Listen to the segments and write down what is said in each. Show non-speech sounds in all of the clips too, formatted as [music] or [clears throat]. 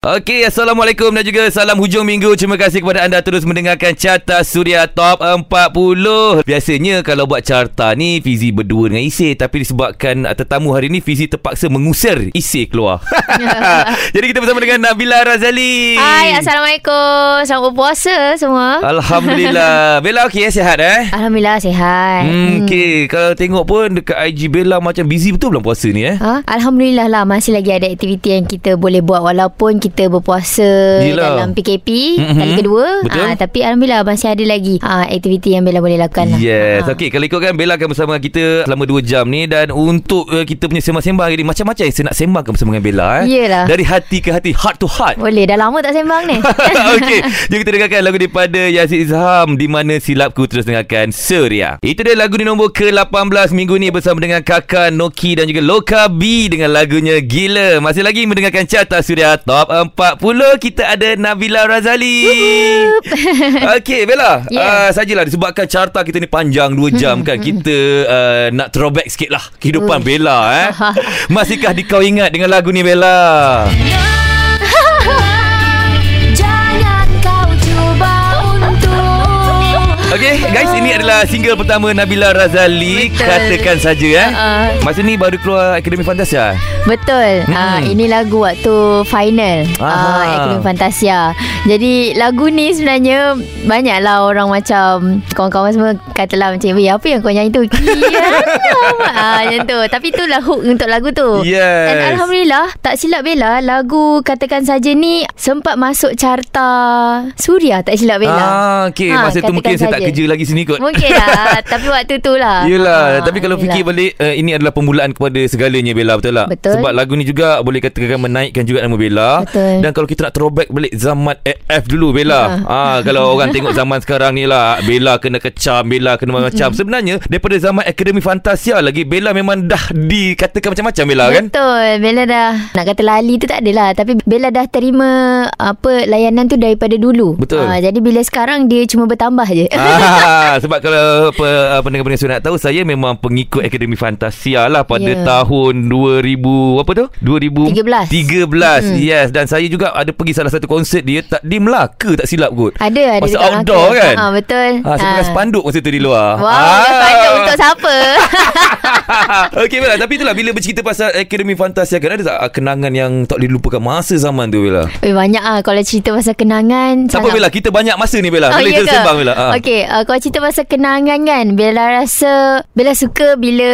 Okey, Assalamualaikum dan juga salam hujung minggu. Terima kasih kepada anda terus mendengarkan Carta Suria Top 40. Biasanya kalau buat carta ni Fizi berdua dengan Isi tapi disebabkan uh, tetamu hari ni Fizi terpaksa mengusir Isi keluar. [laughs] Jadi kita bersama dengan Nabila Razali. Hai, Assalamualaikum. Selamat berpuasa semua. Alhamdulillah. [laughs] Bella okey eh? Sihat eh? Alhamdulillah sihat. Hmm, okey. Kalau tengok pun dekat IG Bella macam busy betul bulan puasa ni eh. Ha? Alhamdulillah lah masih lagi ada aktiviti yang kita boleh buat walaupun kita berpuasa Yelah. dalam PKP Mhm. kali kedua. Betul. Ah, tapi alhamdulillah masih ada lagi ah, aktiviti yang Bella boleh lakukan lah. Yes Ah. Okey kalau ikutkan Bella akan bersama kita Selama 2 jam ni Dan untuk uh, kita punya sembang-sembang hari ni Macam-macam yang saya nak sembangkan bersama dengan Bella eh. Yelah. Dari hati ke hati Heart to heart Boleh dah lama tak sembang ni. [laughs] Okey Jom kita dengarkan lagu daripada Yazid Izham Di mana silapku terus dengarkan Surya Itu dia lagu di nombor ke-18 minggu ni Bersama dengan Kakak Noki dan juga Loka B Dengan lagunya Gila Masih lagi mendengarkan Carta Surya Top 40 Kita ada Nabila Razali. [laughs] Okey Bella. Yeah. uh, Sajalah disebabkan carta kita ni panjang 2 jam kan. Kita uh, nak throwback sikit lah Kehidupan Bella eh. [laughs] Masihkah di kau ingat dengan lagu ni Bella? [laughs] Okey guys ini adalah single pertama Nabila Razali Betul. Katakan saja eh. Uh-uh. Masa ni baru keluar Akademi Fantasia Betul. Hmm. Ah ini lagu waktu final. Ah. Ah Akademi Fantasia. Jadi lagu ni sebenarnya banyaklah orang macam kawan-kawan semua katalah macam, "Weh, apa yang kau nyanyi tu?" Kialah. [laughs] ah macam tu. Tapi itulah hook untuk lagu tu. Yes. Dan alhamdulillah tak silap Bella lagu katakan saja ni sempat masuk carta Suria tak silap Bella. Ah, okey. Ha, Masa tu mungkin saya tak saja. kerja lagi sini kot. Mungkin lah [laughs] Tapi waktu tu lah Yelah Ah, Tapi kalau fikir Alhamdulillah. balik uh, Ini adalah permulaan kepada segalanya Bella Betul tak? Betul. Sebab lagu ni juga Boleh katakan menaikkan juga nama Bella. Betul. Dan kalau kita nak throwback balik Zaman AF dulu Bella. Ah, Kalau orang tengok zaman sekarang ni lah Bella kena kecam Bella kena macam Sebenarnya Daripada zaman Akademi Fantasia lagi Bella memang dah dikatakan macam-macam Bella kan? Betul. Bella dah Nak kata lali tu tak adalah. Tapi Bella dah terima Apa Layanan tu daripada dulu. Betul. Ah, Jadi bila sekarang Dia cuma bertambah je. Ah, [laughs] sebab kalau uh, pendengar-pendengar sudah nak tahu saya memang pengikut Akademi Fantasia lah pada Ya. tahun 2000 apa tu? 2013. 13 13. mm. yes dan saya juga ada pergi salah satu konsert dia tak di Melaka tak silap kot. Ada ada Masa outdoor Melaka. kan? Ah, Betul Ah, saya pegang spanduk masa tu di luar. Wow ah. Spanduk untuk siapa [laughs] Okey Bella Tapi itulah Bila bercerita pasal Akademi Fantasia kan Ada tak kenangan yang Tak boleh dilupakan Masa zaman tu Bella Eh, banyak ah Kalau cerita pasal kenangan Tak apa sangat- Bella Kita banyak masa ni Bella Boleh iya kita ke? sembang Bella ah. Okey, uh, kalau cerita pasal kenangan kan, Bella rasa Bella suka bila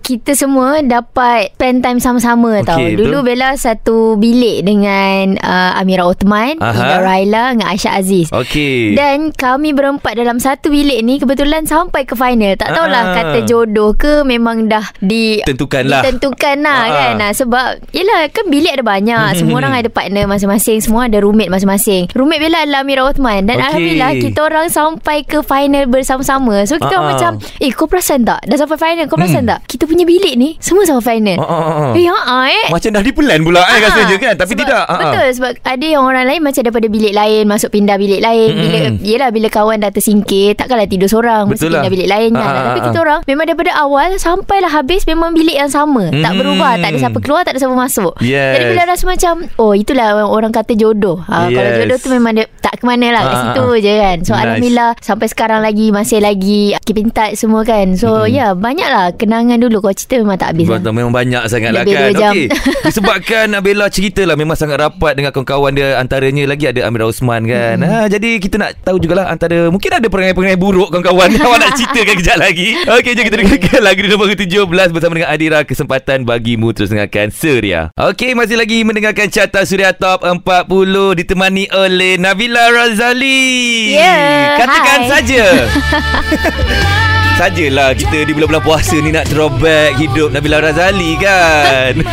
kita semua dapat spend time sama-sama Okey, tau. betul. Dulu Bella satu bilik dengan uh, Amira Othman, Aha. Ida Raila dengan Aisyah Aziz. Okey Dan kami berempat dalam satu bilik ni kebetulan sampai ke final. Tak tahulah Ah. kata jodoh ke memang dah di Tentukan lah Ditentukan lah Ah. kan nah, Sebab Yelah kan bilik ada banyak [laughs] Semua orang ada partner masing-masing Semua ada roommate masing-masing Roommate Bella adalah Amira Othman Dan Okey. Alhamdulillah Kita orang sampai ke final bersama-sama So kita Ah, orang ah. macam Eh kau perasan tak Dah sampai final Kau perasan tak Kita punya bilik ni Semua sampai final Ah, ah, ah. Eh ha eh Macam dah dipelan pula eh Ah, rasanya kan Tapi sebab, tidak Ah, ah. Betul Sebab ada yang orang lain Macam daripada bilik lain Masuk pindah bilik lain. Bila Yelah bila kawan dah tersingkir Takkanlah tidur seorang Mesti Betul lah. pindah bilik lain kan Tapi kita orang Memang daripada awal Sampailah habis Memang bilik yang sama Tak Mm. berubah Tak ada siapa keluar Tak ada siapa masuk Yes. Jadi bila rasa macam Oh itulah orang- kata jodoh ha, Kalau Yes. jodoh tu memang dia Tak ke mana lah Kat situ je kan So Nice. Alhamdulillah Sampai sekarang lagi Masih lagi Keep in touch semua kan So Mm-mm. ya Banyak lah Kenangan dulu Kalau cerita memang tak habis lah. Betul, memang banyak sangat lah Lebih kan jam. Okey [laughs] Disebabkan Bella cerita lah Memang sangat rapat Dengan kawan-kawan dia. Antaranya lagi ada Amira Osman kan. Hmm. ha, Jadi kita nak tahu jugalah Antara Mungkin ada perangai-perangai buruk Kawan-kawan. [laughs] Awak nak ceritakan kejap lagi. Okey jom kita dengarkan [laughs] Lagu di nombor ke-17 Bersama dengan Adira. Kesempatan bagimu Terus dengarkan Surya Okey masih lagi mendengarkan Carta Surya Top 40 Ditemani oleh Nabila Razali. Ya, Katakan hai. saja Sajalah kita di bulan-bulan puasa ni nak throwback hidup Nabila Razali kan. [laughs]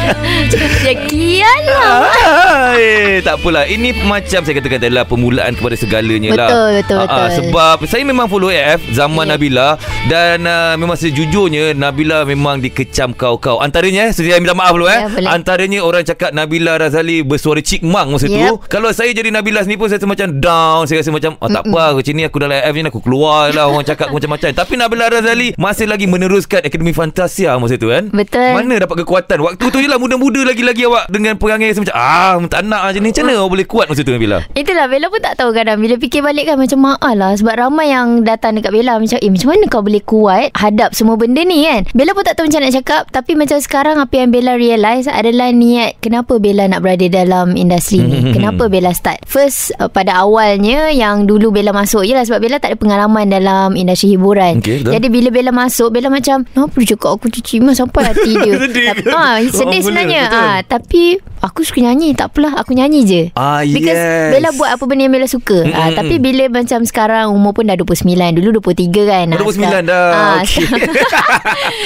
Ya kian lah Hai, tak apalah. Ini macam saya katakan adalah permulaan kepada segalanya lah. Betul, betul, Ah, ah, betul. sebab saya memang follow AF zaman Ya. Nabila dan uh, memang sejujurnya Nabila memang dikecam kau-kau. Antaranya saya minta maaf dulu eh. Ya, boleh. Antaranya orang cakap Nabila Razali bersuara cik mang masa tu. Yep. Kalau saya jadi Nabila sendiri pun saya rasa macam down. Saya rasa macam oh, tak apa macam ni aku dalam AF ni aku keluar lah orang cakap macam-macam. Tapi Nabila Razali masih lagi meneruskan Akademi Fantasia masa tu kan. Betul. Mana dapat kekuatan? Waktu tu je lah muda-muda lagi-lagi awak Dengan perangai rasa macam Ah tak nak macam ni Macam mana awak boleh kuat masa tu Nabila? Itulah Bella pun tak tahu kadang. Bila fikir balik kan Macam maaf lah Sebab ramai yang datang dekat Bella. Macam eh macam mana kau boleh kuat Hadap semua benda ni kan? Bella pun tak tahu macam nak cakap Tapi macam sekarang Apa yang Bella realise Adalah niat Kenapa Bella nak berada dalam industri ni? [laughs] Kenapa Bella start? First uh, pada awalnya Yang dulu Bella masuk je lah Sebab Bella tak ada pengalaman Dalam industri hiburan. Betul. Jadi bila Bella masuk Bella macam Kenapa dia cakap aku cuci mas Sampai hati [laughs] dia Sedih Tapi- ha, Oh, Sedih sebenarnya betul. ha, Tapi Aku suka nyanyi Tak apalah Aku nyanyi je Ah, Because yes. Bella buat apa benda yang Bella suka. Mm-mm. Ah, tapi bila macam sekarang umur pun dah 29, dulu 23 kan. Oh, 29 sekarang- dah. Ah, Okey.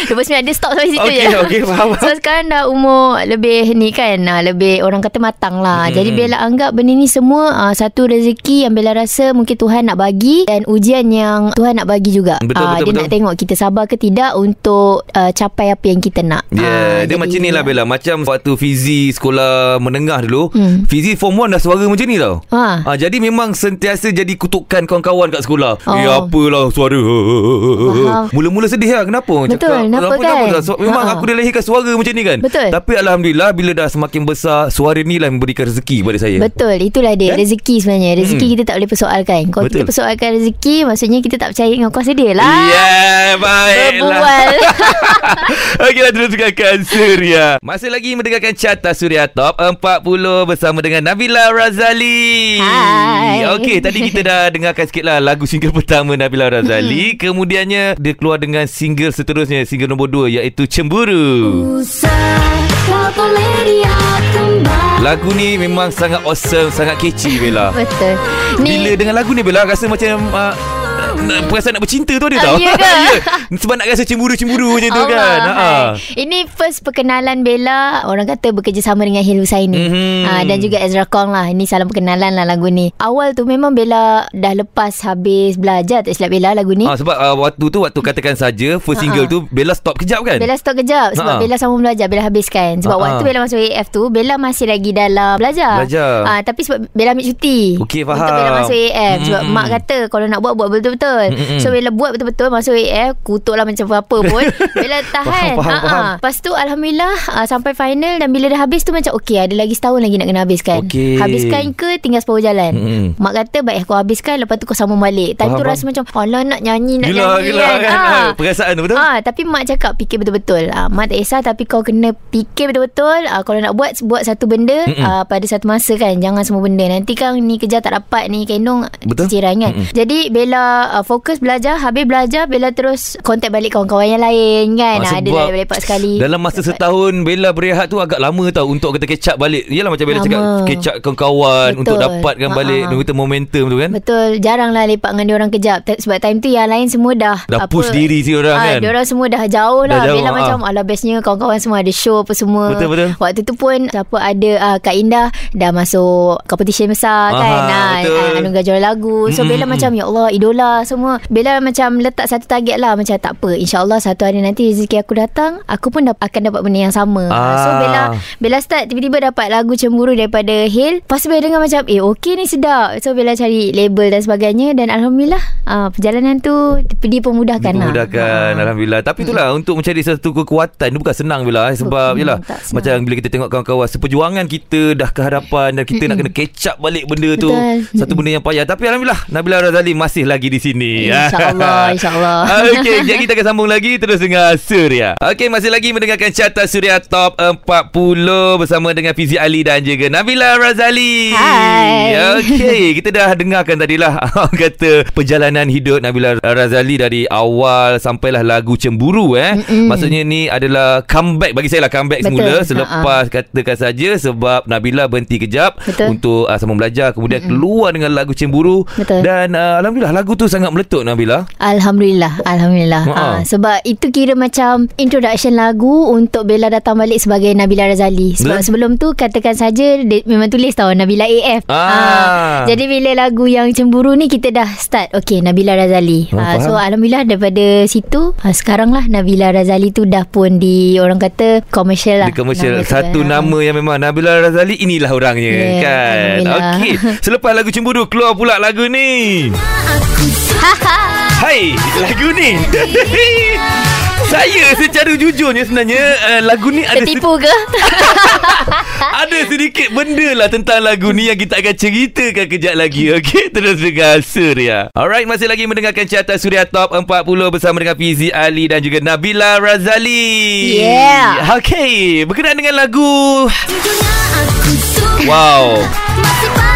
29 dia stop sampai situ Okey, je. okey, faham. So sekarang dah umur lebih ni kan, ah, lebih orang kata matang lah. Mm-mm. Jadi Bella anggap benda ni semua ah, satu rezeki yang Bella rasa mungkin Tuhan nak bagi dan ujian yang Tuhan nak bagi juga. Betul, Ah, betul, dia betul. nak tengok kita sabar ke tidak untuk uh, capai apa yang kita nak. Ya, yeah, Ah, dia macam ni lah Bella Macam waktu Fizi sekolah menengah dulu Hmm. Fizi form 1 dah suara macam ni tau Ha. Ah, jadi memang sentiasa jadi kutukan kawan-kawan kat sekolah. Oh. Eh apalah suara. Faham. Mula-mula sedih lah. Kenapa? Betul, kenapa kan? tak? So, memang Ha. aku dah lahirkan suara macam ni kan. Betul. Tapi Alhamdulillah bila dah semakin besar, suara ni lah memberikan rezeki kepada saya. Betul Itulah dia Kan? Rezeki sebenarnya Rezeki Mm-mm. kita tak boleh persoalkan Kalau Betul. kita persoalkan rezeki Maksudnya kita tak percaya dengan kuasa dia lah Yeah, baiklah. Berbual [laughs] Okeylah terus dengarkan Suria. Masih lagi mendengarkan carta Suria Top 40 bersama dengan Nabila Razali. Hai. Okey, tadi kita dah dengarkan sikit lah lagu single [laughs] pertama Nabila Razali. Kemudiannya dia keluar dengan single seterusnya, single nombor 2 iaitu Cemburu. Lagu ni memang sangat awesome, sangat catchy Bella. Betul Bila dengan lagu ni Bella rasa macam uh, nak- perasaan nak bercinta tu ada Ah, tau. ya? [laughs] Ya. Sebab nak rasa cemburu-cemburu macam tu Allah, kan. Ha. Ini first perkenalan Bella Orang kata bekerjasama dengan Hil Husaini Mhm. Ah, Dan juga Ezra Kong lah Ini salam perkenalan lah lagu ni Awal tu memang Bella Dah lepas habis belajar Tak silap Bella lagu ni Ah, sebab uh, waktu tu waktu katakan saja first single tu Bella stop kejap kan? Bella stop kejap Sebab. Bella sambung belajar Bella habiskan Sebab waktu Bella masuk AF tu Bella masih lagi dalam belajar Belajar. Tapi sebab Bella ambil cuti Okey, Untuk faham. Bella masuk AF Sebab mak kata Kalau nak buat Buat betul-betul Mm-mm. So Bella buat betul-betul Masuk AF Kutuklah macam apa pun [laughs] Bella tahan Faham, faham, faham. Lepas tu Alhamdulillah ah, Sampai final Dan bila dah habis tu Macam okey Ada lagi setahun lagi Nak kena habiskan Okey. Habiskan ke Tinggal separuh jalan Mm-mm. Mak kata baik aku habiskan Lepas tu kau sambung balik Time Faham, tu faham. rasa macam Alah nak nyanyi Nak Gila, nyanyi gila kan. Ah. Perasaan tu betul? Ah, tapi mak cakap fikir betul-betul. Ah, mak tak kisah tapi kau kena fikir betul-betul. Ah, kalau nak buat buat satu benda ah, pada satu masa kan. Jangan semua benda. Nanti kan ni kerja tak dapat ni kendong Betul. ciciran kan. Mm-mm. Jadi Bella ah, fokus belajar, habis belajar Bella terus kontak balik kawan-kawan yang lain kan. Ah, Ah, ada dah lepak sekali. Dalam masa Dapat. setahun Bella berehat tu agak lama tau Untuk kita catch up balik Yelah macam Bella Lama. cakap Catch up kawan-kawan Betul. Untuk dapatkan balik Ha-ha. Dia kata momentum tu kan Betul Jarang lah lepak dengan diorang kejap Sebab time tu yang lain semua dah Dah push diri si orang ah, kan Diorang semua dah jauh Dah lah jauh, Bella ah. macam Alah bestnya kawan-kawan semua ada show apa semua Betul, betul. Waktu tu pun Siapa ada uh, Kak Indah Dah masuk competition besar Aha, kan ah, ah, Anugerah juara lagu So Mm-mm, Bella macam Ya Allah idola semua Bella macam letak satu target lah Macam tak apa InsyaAllah satu hari nanti Rezeki aku datang Aku pun dap- akan dapat benda yang sama Ah. So Bella Bella start tiba-tiba dapat lagu Cemburu daripada Hill Lepas tu Bella dengar macam Eh okey ni sedap So Bella cari label dan sebagainya Dan Alhamdulillah uh, Perjalanan tu Dipermudahkan lah Dimudahkan Ah. Alhamdulillah Tapi itulah Untuk mencari satu kekuatan Itu bukan senang bila eh. Sebab Bukan, yelah. Macam bila kita tengok kawan-kawan Seperjuangan kita Dah ke hadapan Dan kita nak kena catch up balik benda tu Betul. Satu benda yang payah Tapi Alhamdulillah Nabila Razali Masih lagi di sini InsyaAllah [laughs] InsyaAllah Okey, sekejap kita akan sambung lagi terus dengan Surya. Okey, masih lagi mendengarkan carta Surya Top 40 bersama dengan Fizi Ali dan juga Nabila Razali. Hai. Okey, kita dah dengarkan tadilah [laughs] kata perjalanan hidup Nabila Razali dari awal sampailah lagu Cemburu eh. Mm-mm. Maksudnya ni adalah comeback bagi saya lah comeback Betul. semula selepas katakan saja sebab Nabila berhenti kejap Betul. untuk uh, sambung belajar kemudian keluar dengan lagu Cemburu Betul. dan uh, alhamdulillah lagu tu sangat meletup Nabila. Alhamdulillah Alhamdulillah Ha. ha. Sebab itu kira macam Introduction lagu Untuk Bella datang balik Sebagai Nabila Razali Sebab Betul. sebelum tu Katakan saja dia Memang tulis tau Nabila AF Ah. Ha. Jadi bila lagu yang cemburu ni Kita dah start Okay Nabila Razali Oh, ha. So Alhamdulillah Daripada situ ha, Sekarang lah Nabila Razali tu Dah pun di Orang kata Commercial lah Di komersial Nama tu Satu kan. nama yang memang Nabila Razali Inilah orangnya Yeah, kan. Okey Selepas lagu Cemburu Keluar pula lagu ni [laughs] Hai Lagu ni [laughs] Saya secara jujurnya sebenarnya uh, Lagu ni ada Tertipu ke? [laughs] ada sedikit benda lah tentang lagu ni yang kita akan ceritakan kejap lagi. Okey, terus dengan Surya. Alright, masih lagi mendengarkan carta Surya Top 40 bersama dengan Fizi Ali dan juga Nabila Razali. Yeah. Okey, berkenaan dengan lagu Wow.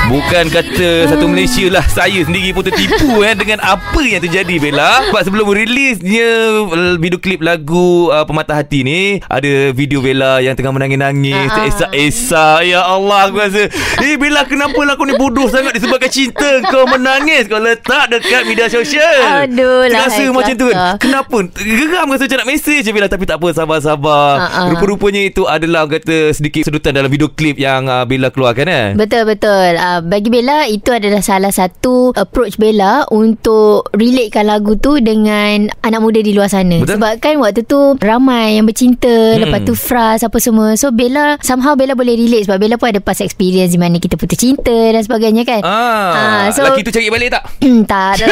Bukan kata satu Malaysia lah Saya sendiri pun tertipu [laughs] eh, Dengan apa yang terjadi Bella Sebab sebelum rilisnya Video klip lagu uh, Pematah Hati ni Ada video Bella Yang tengah menangis-nangis Ah, ah. Esak-esak Ya Allah aku rasa Eh Bella kenapa lah kau ni bodoh sangat Disebabkan cinta Kau menangis Kau letak dekat media sosial Aduh lah, hai macam tu kan. Kenapa Geram rasa macam nak mesej je Bella Tapi tak apa sabar-sabar ah. Rupa-rupanya itu adalah Kata sedikit sedutan dalam video klip Yang uh, Bella keluarkan eh Betul betul. Uh, bagi Bella itu adalah salah satu approach Bella untuk relatekan lagu tu dengan anak muda di luar sana. Betul. Sebab kan waktu tu ramai yang bercinta, Hmm. lepas tu fras apa semua. So Bella somehow Bella boleh relate sebab Bella pun ada past experience di mana kita putus cinta dan sebagainya kan. Ah, Ah, so- laki tu cari balik tak? [clears throat] tak [laughs]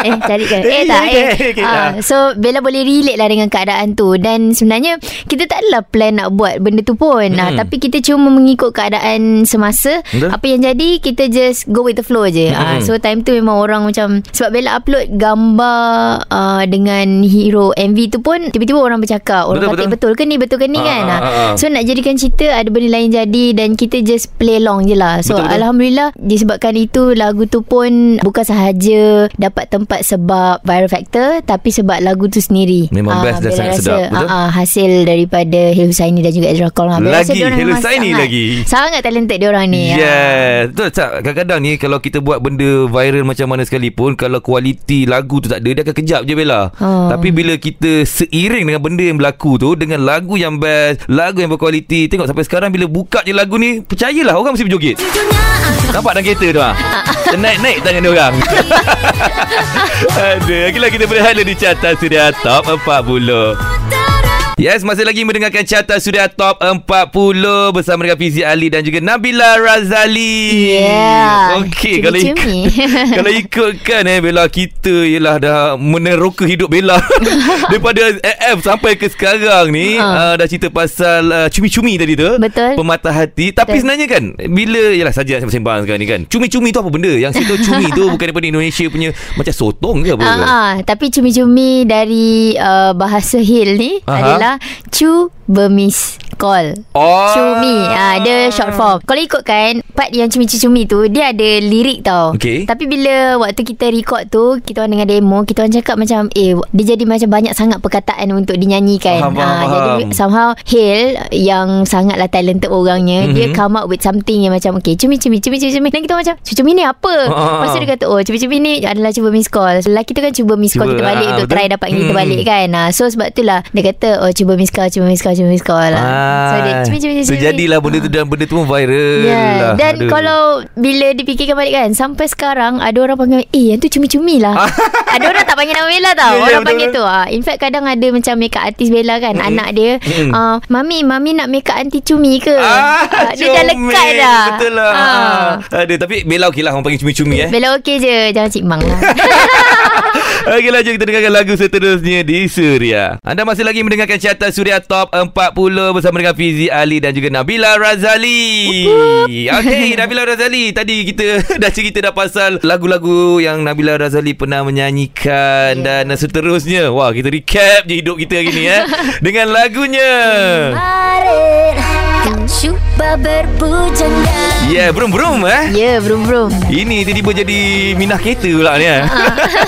eh cari ke? Eh tak eh. Okay, okay, Ah, ah. so Bella boleh relate lah dengan keadaan tu dan sebenarnya kita tak adalah plan nak buat benda tu pun. Hmm. Ah, tapi kita cuma mengikut keadaan semasa. Betul. Apa yang jadi kita just go with the flow je. Ah, Hmm. so time tu memang orang macam sebab Bella upload gambar uh, dengan hero MV tu pun tiba-tiba orang bercakap orang Betul, kata betul. betul ke ni betul ke ni Ah, kan. ah, Ah, ah. So nak jadikan cerita ada benda lain jadi dan kita just play along je lah. So Betul, betul. Alhamdulillah disebabkan itu lagu tu pun bukan sahaja dapat tempat sebab viral factor tapi sebab lagu tu sendiri. Memang Ah, best dan sangat rasa, sedap, betul? ah, ah, hasil daripada Hil Husaini dan juga Ezra Kol. Lagi Hil Husaini lagi. Sangat talented dia orang ni. ah. Yes Betul tak Kadang-kadang ni Kalau kita buat benda viral Macam mana sekalipun Kalau kualiti lagu tu tak ada Dia akan kejap je Bella Oh. Tapi bila kita Seiring dengan benda yang berlaku tu Dengan lagu yang best Lagu yang berkualiti Tengok sampai sekarang Bila buka je lagu ni Percayalah Orang mesti berjoget Nampak dalam kereta tu ha? [laughs] Naik-naik tangan dia orang [laughs] Aduh Okeylah kita berehat di carta Suria Top 40 Yes, masih lagi mendengarkan carta Suria Top 40 bersama dengan Fizi Ali dan juga Nabila Razali. Yeah. Okey, kalau ikut, Cumi-cumi. [laughs] kalau ikutkan eh Bella kita ialah dah meneroka hidup Bella [laughs] daripada AF sampai ke sekarang ni Ha. uh, dah cerita pasal uh, cumi-cumi tadi tu. Betul. Pematah hati. Tapi Betul. sebenarnya kan bila ialah saja nak sembang sekarang ni kan. Cumi-cumi tu apa benda? Yang situ [laughs] cumi tu bukan daripada Indonesia punya macam sotong ke apa? Ah, ah, tapi cumi-cumi dari uh, bahasa Hill ni Aha. adalah cu bermis call. Oh. Cumi ah dia short form. Kalau ikutkan part yang cumi-cumi tu dia ada lirik tau. Okey. Tapi bila waktu kita record tu kita orang dengan demo kita orang cakap macam eh dia jadi macam banyak sangat perkataan untuk dinyanyikan. Faham, faham, jadi faham. somehow Hale yang sangatlah talented orangnya mm-hmm. dia come up with something yang macam okay cumi-cumi cumi-cumi cumi. dan kita macam cumi-cumi ni apa? Ah, ah, Lepas tu ah. dia kata oh cumi-cumi ni adalah cuba miss call. Lelaki tu kan cuba miss call Cuba, kita balik ah, untuk betul. try dapat kita Hmm. balik kan. Ah, so sebab itulah dia kata oh cuba miss call cuba miss call cuba miss call lah. So dia Ah, cumi-cumi cumi-cumi. Terjadilah benda tu dan benda tu pun viral Ya, lah. dan Aduh. kalau bila dipikirkan balik kan Sampai sekarang ada orang panggil Eh yang tu cumi-cumi lah [laughs] Ada orang tak panggil nama Bella tau Ya, ya, Orang betul, panggil betul. tu ah. In fact kadang ada macam Makeup artist Bella kan Mm-mm. Anak dia Mm-mm. ah, Mami Mami nak makeup anti cumi ke Ah, Ah, Dia dah lekat dah Betul lah. Ah. Ada tapi Bella okey lah orang panggil cumi-cumi eh. Bella okey je Jangan cik mang lah [laughs] Okeylah jom kita dengarkan lagu seterusnya di Suria. Anda masih lagi mendengarkan carta Suria Top 40 bersama dengan Fizi Ali dan juga Nabila Razali. Okey, [laughs] Nabila Razali. Tadi kita [laughs] dah cerita dah pasal lagu-lagu yang Nabila Razali pernah menyanyikan Ya. dan seterusnya. Wah, kita recap je hidup kita hari ni eh [laughs] dengan lagunya. Kemarin Kau cuba berpujangga Ya, yeah, brum-brum eh. Ya bro-bro Ini tiba-tiba jadi minah kereta pula ni eh.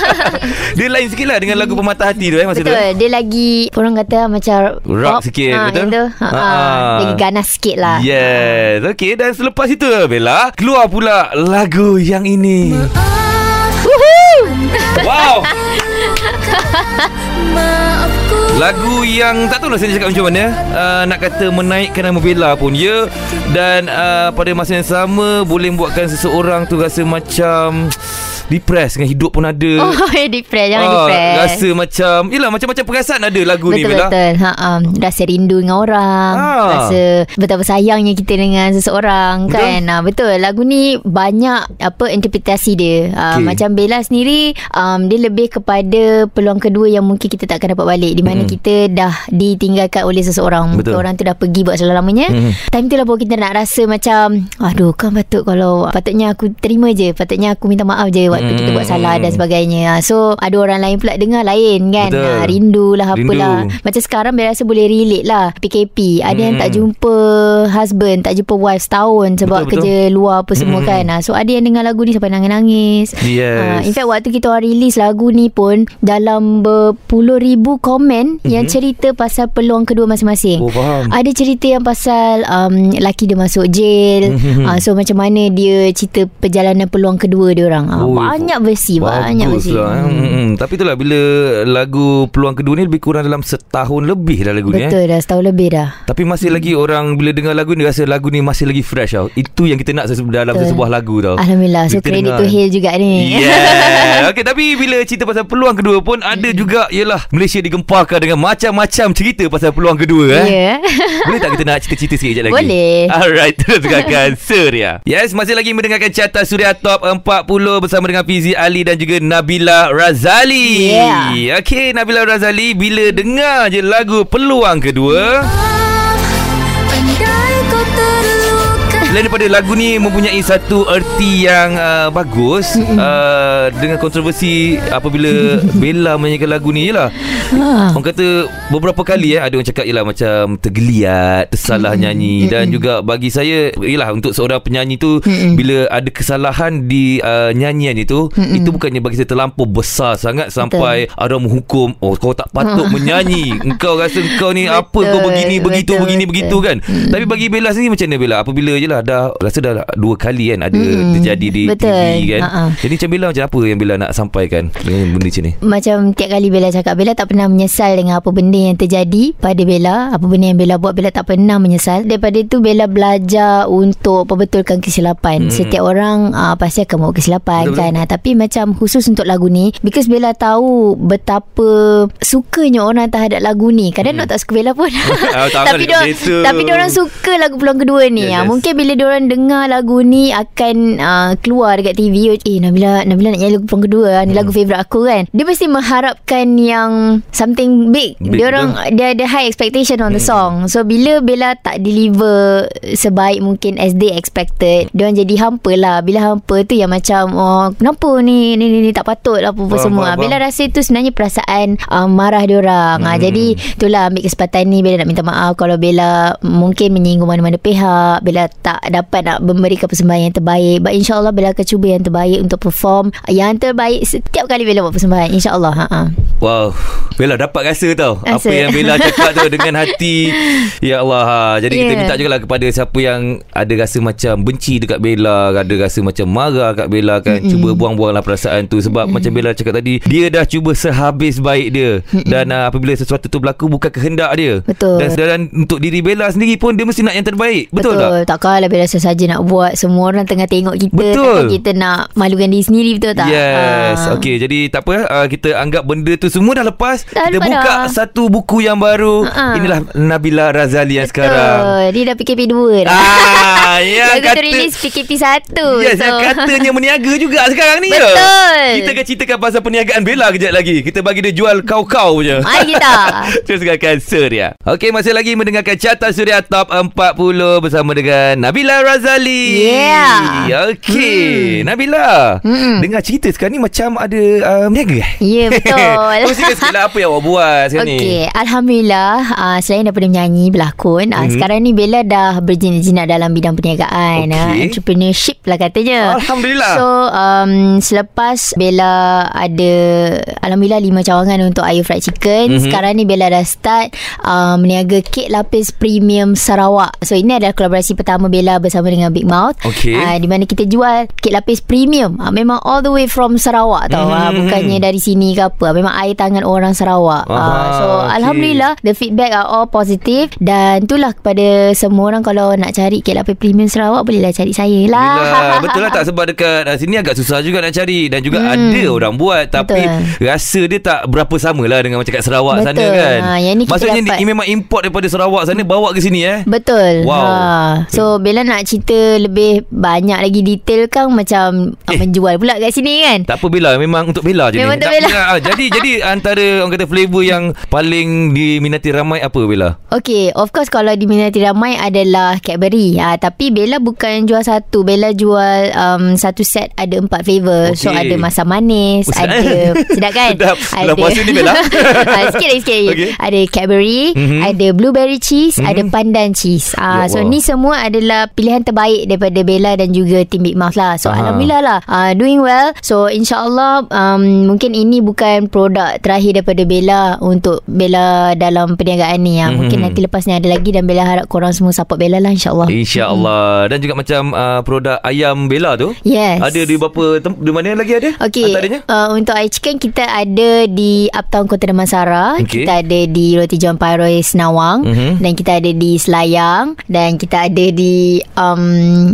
[laughs] Dia lain sikit lah dengan lagu Pematah Hati tu eh masa tu. Betul Dia lagi Orang kata macam Rock sikit, ha, betul? tu. Ha, ha. Lagi ganas sikit lah Yes Okay dan selepas itu Bella Keluar pula lagu yang ini Wow [laughs] [laughs] Lagu yang tak tahu lah saya cakap macam mana. Uh, Nak kata menaikkan nama Bella pun ya. Dan uh, pada masa yang sama Boleh buatkan seseorang tu rasa macam Depressed dengan hidup pun ada [laughs] Oh, depress. Jangan Ah, depress. Rasa macam Yelah macam-macam perasaan ada lagu ni Betul Bella betul. Ha um, rasa rindu dengan orang, Ah. rasa betapa sayangnya kita dengan seseorang Betul. kan. Ha betul. Lagu ni banyak apa interpretasi dia. Uh, Okey. macam Bella sendiri um, dia lebih kepada peluang kedua yang mungkin kita tak akan dapat balik di mana Mm-mm. kita dah ditinggalkan oleh seseorang. Betul. Orang tu dah pergi buat selama-lamanya. Mm-mm. Time tu lah baru kita nak rasa macam aduh kan patut kalau patutnya aku terima je. Patutnya aku minta maaf je waktu kita buat salah dan sebagainya. Ha, So ada orang lain pula dengar lain kan. Betul. Ha, rindu lah Rindu. apalah. Macam sekarang Bella rasa boleh relate lah PKP Ada yang Hmm. tak jumpa Husband Tak jumpa wife setahun Sebab Betul, kerja luar apa semua Hmm. kan ha, So ada yang dengar lagu ni Sampai nangis-nangis Yes. Ha, In fact waktu kita orang release lagu ni pun Dalam berpuluh ribu komen Yang cerita pasal peluang kedua masing-masing. Oh faham ada cerita yang pasal um, Laki dia masuk jail Mhm. uh, So macam mana dia Cerita perjalanan peluang kedua dia orang uh, Oi, Banyak versi Banyak versi lah eh. Hmm. hmm. Tapi itulah Bila lagu Peluang Kedua ni Lebih kurang dalam setahun lebih dah lagu ni eh. Betul dah Setahun lebih dah Tapi masih lagi orang Bila dengar lagu ni Rasa lagu ni masih lagi fresh tau Itu yang kita nak dalam Betul. sebuah lagu tau Alhamdulillah So Kita credit dengar. to Hail juga ni Yeah [laughs] Okay tapi bila cerita pasal peluang kedua pun Ada juga Yelah Malaysia digemparkan dengan macam-macam cerita Pasal peluang kedua eh Ya [laughs] Boleh tak kita nak cerita-cerita sikit sekejap lagi? Boleh. Alright, [laughs] terus dengarkan Surya. Yes, masih lagi mendengarkan carta Surya Top 40 bersama dengan Fizi Ali dan juga Nabila Razali. Yeah. Okay, Nabila Razali, bila dengar je lagu Peluang Kedua, Pandai selain daripada lagu ni mempunyai satu erti yang uh, bagus uh, dengan kontroversi apabila [laughs] Bella menyanyikan lagu ni je lah. ha. Orang kata beberapa kali eh ada orang cakap ialah macam tergeliat, tersalah nyanyi. Dan juga bagi saya ialah untuk seorang penyanyi tu bila ada kesalahan di uh, nyanyian itu itu bukannya bagi saya terlampau besar sangat sampai ada menghukum oh kau tak patut menyanyi. Engkau rasa engkau ni apa kau Betul, begini begitu betul, begini betul. begitu kan? Tapi bagi Bella sendiri macam mana Bella? Apabila je lah dah rasa dah dua kali kan ada Mm-mm. terjadi di Betul. TV kan Ha-ha. jadi macam Bella macam apa yang Bella nak sampaikan dengan benda macam ni Macam tiap kali Bella cakap Bella tak pernah menyesal Dengan apa benda yang terjadi Pada Bella Apa benda yang Bella buat Bella tak pernah menyesal Daripada itu Bella belajar Untuk perbetulkan kesilapan Hmm. Setiap orang uh, Pasti akan buat kesilapan Betul-betul. kan uh, Tapi macam khusus untuk lagu ni Because Bella tahu Betapa Sukanya orang terhadap lagu ni Kadang nak tak suka Bella pun [laughs] Ah, tak [laughs] Tapi dia biasa. Tapi dia orang suka lagu peluang kedua ni Yes, Ah, yes. Mungkin bila dia orang dengar lagu ni Akan uh, keluar dekat TV Eh Nabila Nabila nak nyanyi lagu peluang kedua ah. Ni lagu favourite aku kan. Dia mesti mengharapkan yang Something big, Big, Dia orang Dia ada high expectation on the song. So bila Bella tak deliver Sebaik mungkin as they expected Dia orang jadi hampa lah. Bila hampa tu yang macam Oh kenapa ni Ni ni, ni tak patut lah Apa-apa Faham, semua. faham, Bella rasa itu sebenarnya perasaan uh, Marah dia orang hmm. Jadi itulah ambil kesempatan ni. Bella nak minta maaf Kalau Bella mungkin menyinggung mana-mana pihak. Bella tak dapat nak memberikan persembahan yang terbaik But insyaAllah Bella akan cuba yang terbaik Untuk perform Yang terbaik setiap kali Bella buat persembahan InsyaAllah ha, ha. Wow Bella dapat rasa tau Rasa. Apa yang Bella cakap tu Dengan hati [laughs] Ya Allah ha. Jadi yeah. kita Yeah. minta juga lah Kepada siapa yang Ada rasa macam Benci dekat Bella Ada rasa macam marah kat Bella kan mm-hmm. Cuba buang-buanglah perasaan tu Sebab mm-hmm. macam Bella cakap tadi Dia dah cuba sehabis baik dia mm-hmm. Dan uh, apabila sesuatu tu berlaku Bukan kehendak dia Betul. Dan, dan untuk diri Bella sendiri pun Dia mesti nak yang terbaik Betul, betul tak? Takkanlah Bella saja nak buat Semua orang tengah tengok kita Betul. Kita nak Malukan diri sendiri Betul tak Yes Ah. Okay jadi tak apa uh, Kita anggap benda tu semua dah lepas Dah Kita lepas buka dah. satu buku yang baru Ha-ha. Inilah Nabila Razali yang sekarang Betul Dia dah PKP 2 dah Ah, yang Lagu kata tu release PKP 1 Yes, yang katanya [laughs] meniaga juga sekarang ni ya. Betul. Kita akan ceritakan pasal perniagaan Bella kejap lagi. Kita bagi dia jual kau-kau je. Mari kita [laughs] Terus dengarkan Surya. Okey, masih lagi mendengarkan carta Surya Top 40 bersama dengan Nabila Razali. Yeah. Okey, Nabila. Hmm. Dengar cerita sekarang ni macam ada uh, meniaga eh? Ya [laughs] betul Kongsikan sikit lah apa yang awak buat sekarang ni. Okey, Alhamdulillah uh, Selain daripada menyanyi, berlakon uh, Mhm. Sekarang ni Bella dah berjinak-jinak dalam bidang perniagaan Okey. uh, Entrepreneurship lah katanya Alhamdulillah. So um, selepas Bella ada Alhamdulillah lima cawangan untuk Ayu Fried Chicken Mhm. Sekarang ni Bella dah start uh, Meniaga kek lapis premium Sarawak So ini adalah kolaborasi pertama Bella Bella bersama dengan Big Mouth Okey. Ah, Di mana kita jual Kek lapis premium Ah, Memang all the way from Sarawak tau Ah, Hmm. Bukannya dari sini ke apa Memang air tangan orang Sarawak Aha, Ah, So okey. Alhamdulillah The feedback are all positive Dan itulah kepada semua orang Kalau nak cari kek lapis premium Sarawak Bolehlah cari saya lah [laughs] betul lah tak sebab dekat uh, sini agak susah juga nak cari dan juga hmm. ada orang buat tapi Betul. rasa dia tak berapa sama lah dengan macam kat Sarawak sana Betul. kan. Ha, yang ni Maksudnya dapat- ni memang import daripada Sarawak sana bawa ke sini eh. Betul Wow. ha. So Bella nak cerita Lebih banyak lagi detail kan Macam Eh. Menjual pula kat sini kan Tak apa Bella Memang untuk Bella je Memang ni untuk Tak- Bella. ah, Jadi jadi [laughs] antara Orang kata flavor yang Paling diminati ramai Apa Bella? Okay Of course kalau diminati ramai Adalah Cadbury ha, Tapi Bella bukan jual satu Bella jual um, Satu set Ada empat flavour So Okey. ada masam manis sedap. Ada Sedap kan [laughs] Sedap. Bulan puasa ni, Bella. ha, [laughs] Sikit lagi sikit lagi Okey. Ada Cadbury Mhm. Ada blueberry cheese Mhm. Ada pandan cheese Ya ha, So ni semua adalah Pilihan terbaik Daripada Bella Dan juga Tim Big Mouth lah So Aha. Alhamdulillah lah uh, Doing well So insyaAllah um, Mungkin ini bukan Produk terakhir daripada Bella Untuk Bella Dalam perniagaan ni ya. Mungkin Mhm. nanti lepas ni ada lagi Dan Bella harap korang semua Support Bella lah insyaAllah InsyaAllah Dan juga macam uh, Produk ayam Bella tu Yes Ada di berapa tem- Di mana lagi ada? Okay uh, Untuk air chicken Kita ada di Uptown Kota Damansara Okey. Kita ada di Roti John Pyroy Senawang Mhm. Dan kita ada di Selayang Dan kita ada di um,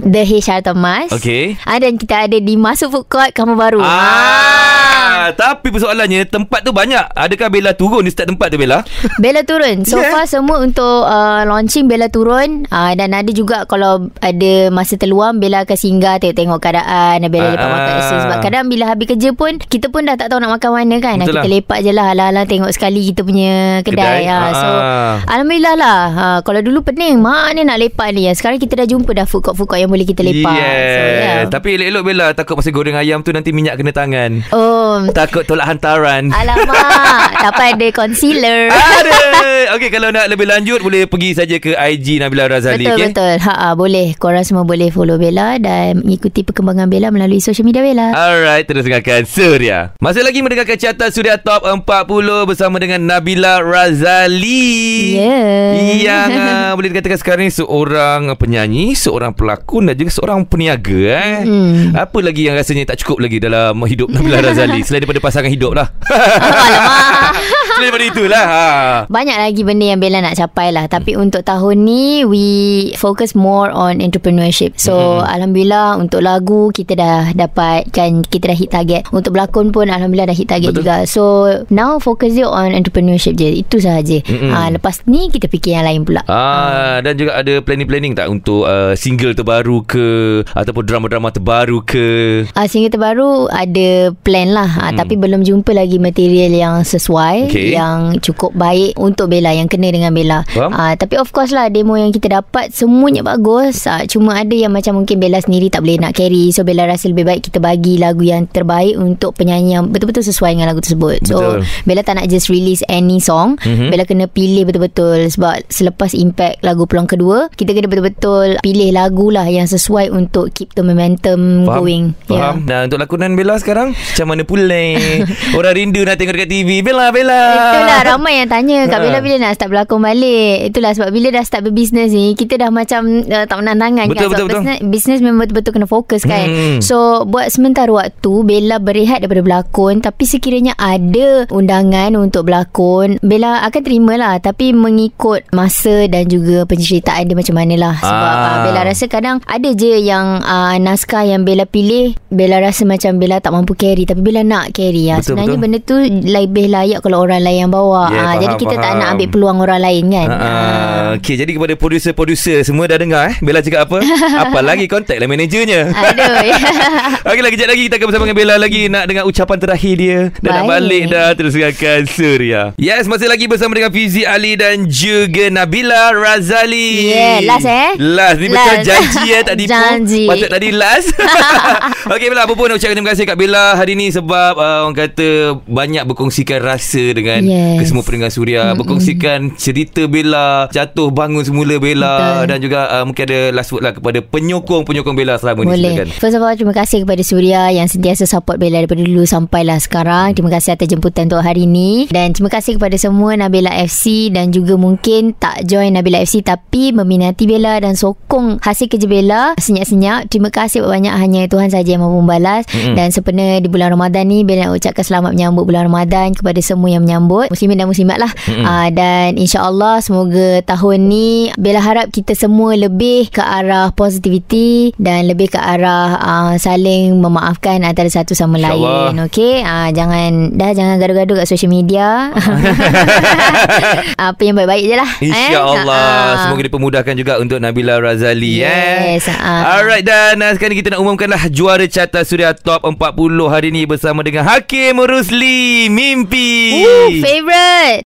The Hay Sheraton Mas Okey. ah, Dan kita ada di Masuk Food Court Kampung Baru Ah, tapi persoalannya tempat tu banyak. Adakah Bella turun di setiap tempat tu Bella? [laughs] Bella turun So Yeah. far semua untuk uh, Launching Bella turun uh, Dan ada juga Kalau ada masa terluang Bella akan singgah Tengok-tengok keadaan Bella Ah, lepak makan situ. Sebab kadang bila habis kerja pun Kita pun dah tak tahu nak makan mana kan Betul Kita lah. lepak je lah Alang-alang tengok sekali Kita punya kedai, Kedai. Ha. So Ah. Alhamdulillah lah ha, Kalau dulu pening Mana nak lepak ni Sekarang kita dah jumpa dah Food court-food court Yang boleh kita lepak Yes. So yeah Tapi elok-elok Bella takut masa goreng ayam tu nanti minyak kena tangan. Oh Takut tolak hantaran. Alamak [laughs] Tak ada concealer Ada. Okey kalau nak lebih lanjut boleh pergi saja ke IG Nabila Razali Betul okey. betul. Ha ah, boleh. Korang semua boleh follow Bella dan mengikuti perkembangan Bella melalui social media Bella. Alright, terus dengarkan Surya. Masih lagi mendengarkan carta Surya Top 40 bersama dengan Nabila Razali. Yeah. Yang uh, boleh dikatakan sekarang ni seorang penyanyi, seorang pelakon dan juga seorang peniaga eh. Hmm. Apa lagi yang rasanya tak cukup lagi dalam hidup Nabila Razali [laughs] selain daripada pasangan hidup lah. Alamak. Selain daripada itulah. Ha. Banyak lagi benda yang Bella nak capai lah Tapi untuk tahun ni We focus more on entrepreneurship So Hmm. Alhamdulillah Untuk lagu Kita dah dapatkan Kita dah hit target Untuk berlakon pun Alhamdulillah dah hit target Betul. juga So Now focus je on entrepreneurship je Itu sahaja Mm-mm. ha, Lepas ni Kita fikir yang lain pula Ah dan juga ada planning-planning tak untuk uh, single terbaru ke ataupun drama-drama terbaru ke? Ah, single terbaru ada plan lah ah, Tapi belum jumpa lagi material yang sesuai Okey. Yang cukup baik untuk Bella Yang kena dengan Bella ah, Tapi of course lah Demo yang kita dapat Semuanya bagus ah, Cuma ada yang macam mungkin Bella sendiri tak boleh nak carry So Bella rasa lebih baik Kita bagi lagu yang terbaik Untuk penyanyi yang betul-betul sesuai dengan lagu tersebut So Betul. Bella tak nak just release any song Mhm. Bella kena pilih betul-betul Sebab selepas impact lagu peluang kedua Kita kena betul-betul Pilih lagu lah Yang sesuai untuk Keep the momentum Faham? going Ya. Faham? Dan untuk lakonan Bella sekarang macam mana pula? [laughs] Orang rindu nak tengok dekat TV. Bella, Bella. Itulah [laughs] ramai yang tanya Kak Ha. Bella bila nak start berlakon balik Itulah sebab bila dah start berbisnes ni Kita dah macam uh, tak menang tangan Betul, kan betul, Sebab betul. Bisnes, memang betul-betul kena fokus kan Hmm. So buat sementara waktu Bella berehat daripada berlakon Tapi sekiranya ada undangan untuk berlakon Bella akan terima lah Tapi mengikut masa dan juga penceritaan dia macam mana lah Sebab Ah. uh, Bella rasa kadang ada je yang uh, naskah yang Bella pilih Bella rasa macam Bella tak mampu carry Tapi Bella nak carry ya. Betul, Sebenarnya betul. benda tu lebih layak kalau orang lain yang bawa Ya, Ah, jadi faham, kita tak faham. nak ambil peluang orang lain kan. Ha, uh, okay, jadi kepada producer-producer semua dah dengar eh Bella cakap apa? [laughs] apa lagi contact lah managernya. Aduh. [laughs] Okey lagi kejap lagi kita akan bersama dengan Bella lagi nak dengar ucapan terakhir dia. Dah nak Baik. balik dah terus dengarkan Surya. Yes, masih lagi bersama dengan Fizi Ali dan juga Nabila Razali. Yeah, last eh? Last ni betul Last. janji eh tak tipu. Janji. Patut tadi last. [laughs] Okey Bella, apa pun nak ucapkan terima kasih kat Bella hari ni sebab uh, orang kata banyak berkongsikan rasa dengan dengan Yes. kesemua pendengar Suria berkongsikan cerita Bella, jatuh bangun semula Bella Betul. dan juga uh, mungkin ada last word lah kepada penyokong-penyokong Bella selama ni Boleh. silakan. First of all, terima kasih kepada Suria yang sentiasa support Bella daripada dulu sampailah sekarang. Terima kasih atas jemputan untuk hari ini. Dan terima kasih kepada semua Nabila FC dan juga mungkin tak join Nabila FC tapi meminati Bella dan sokong hasil kerja Bella senyap-senyap. Terima kasih banyak hanya Tuhan saja yang mampu membalas. Mm-mm. Dan sempena di bulan Ramadan ni, Bella nak ucapkan selamat menyambut bulan Ramadan kepada semua yang menyambut. Muslimin dan muslimat lah. Mm-mm. Uh, dan insyaAllah semoga tahun ni Bella harap kita semua lebih ke arah positivity dan lebih ke arah uh, saling memaafkan antara satu sama InsyaAllah. lain. Okey, uh, jangan dah jangan gaduh-gaduh kat social media. [laughs] Apa yang baik-baik je lah. InsyaAllah Ah. Semoga dipermudahkan juga Untuk Nabila Razali eh. Yes, ah. Alright dan uh, Sekarang kita nak umumkanlah Juara carta Suria Top 40 hari ni Bersama dengan Hakim Rusli Mimpi Ooh, favorite.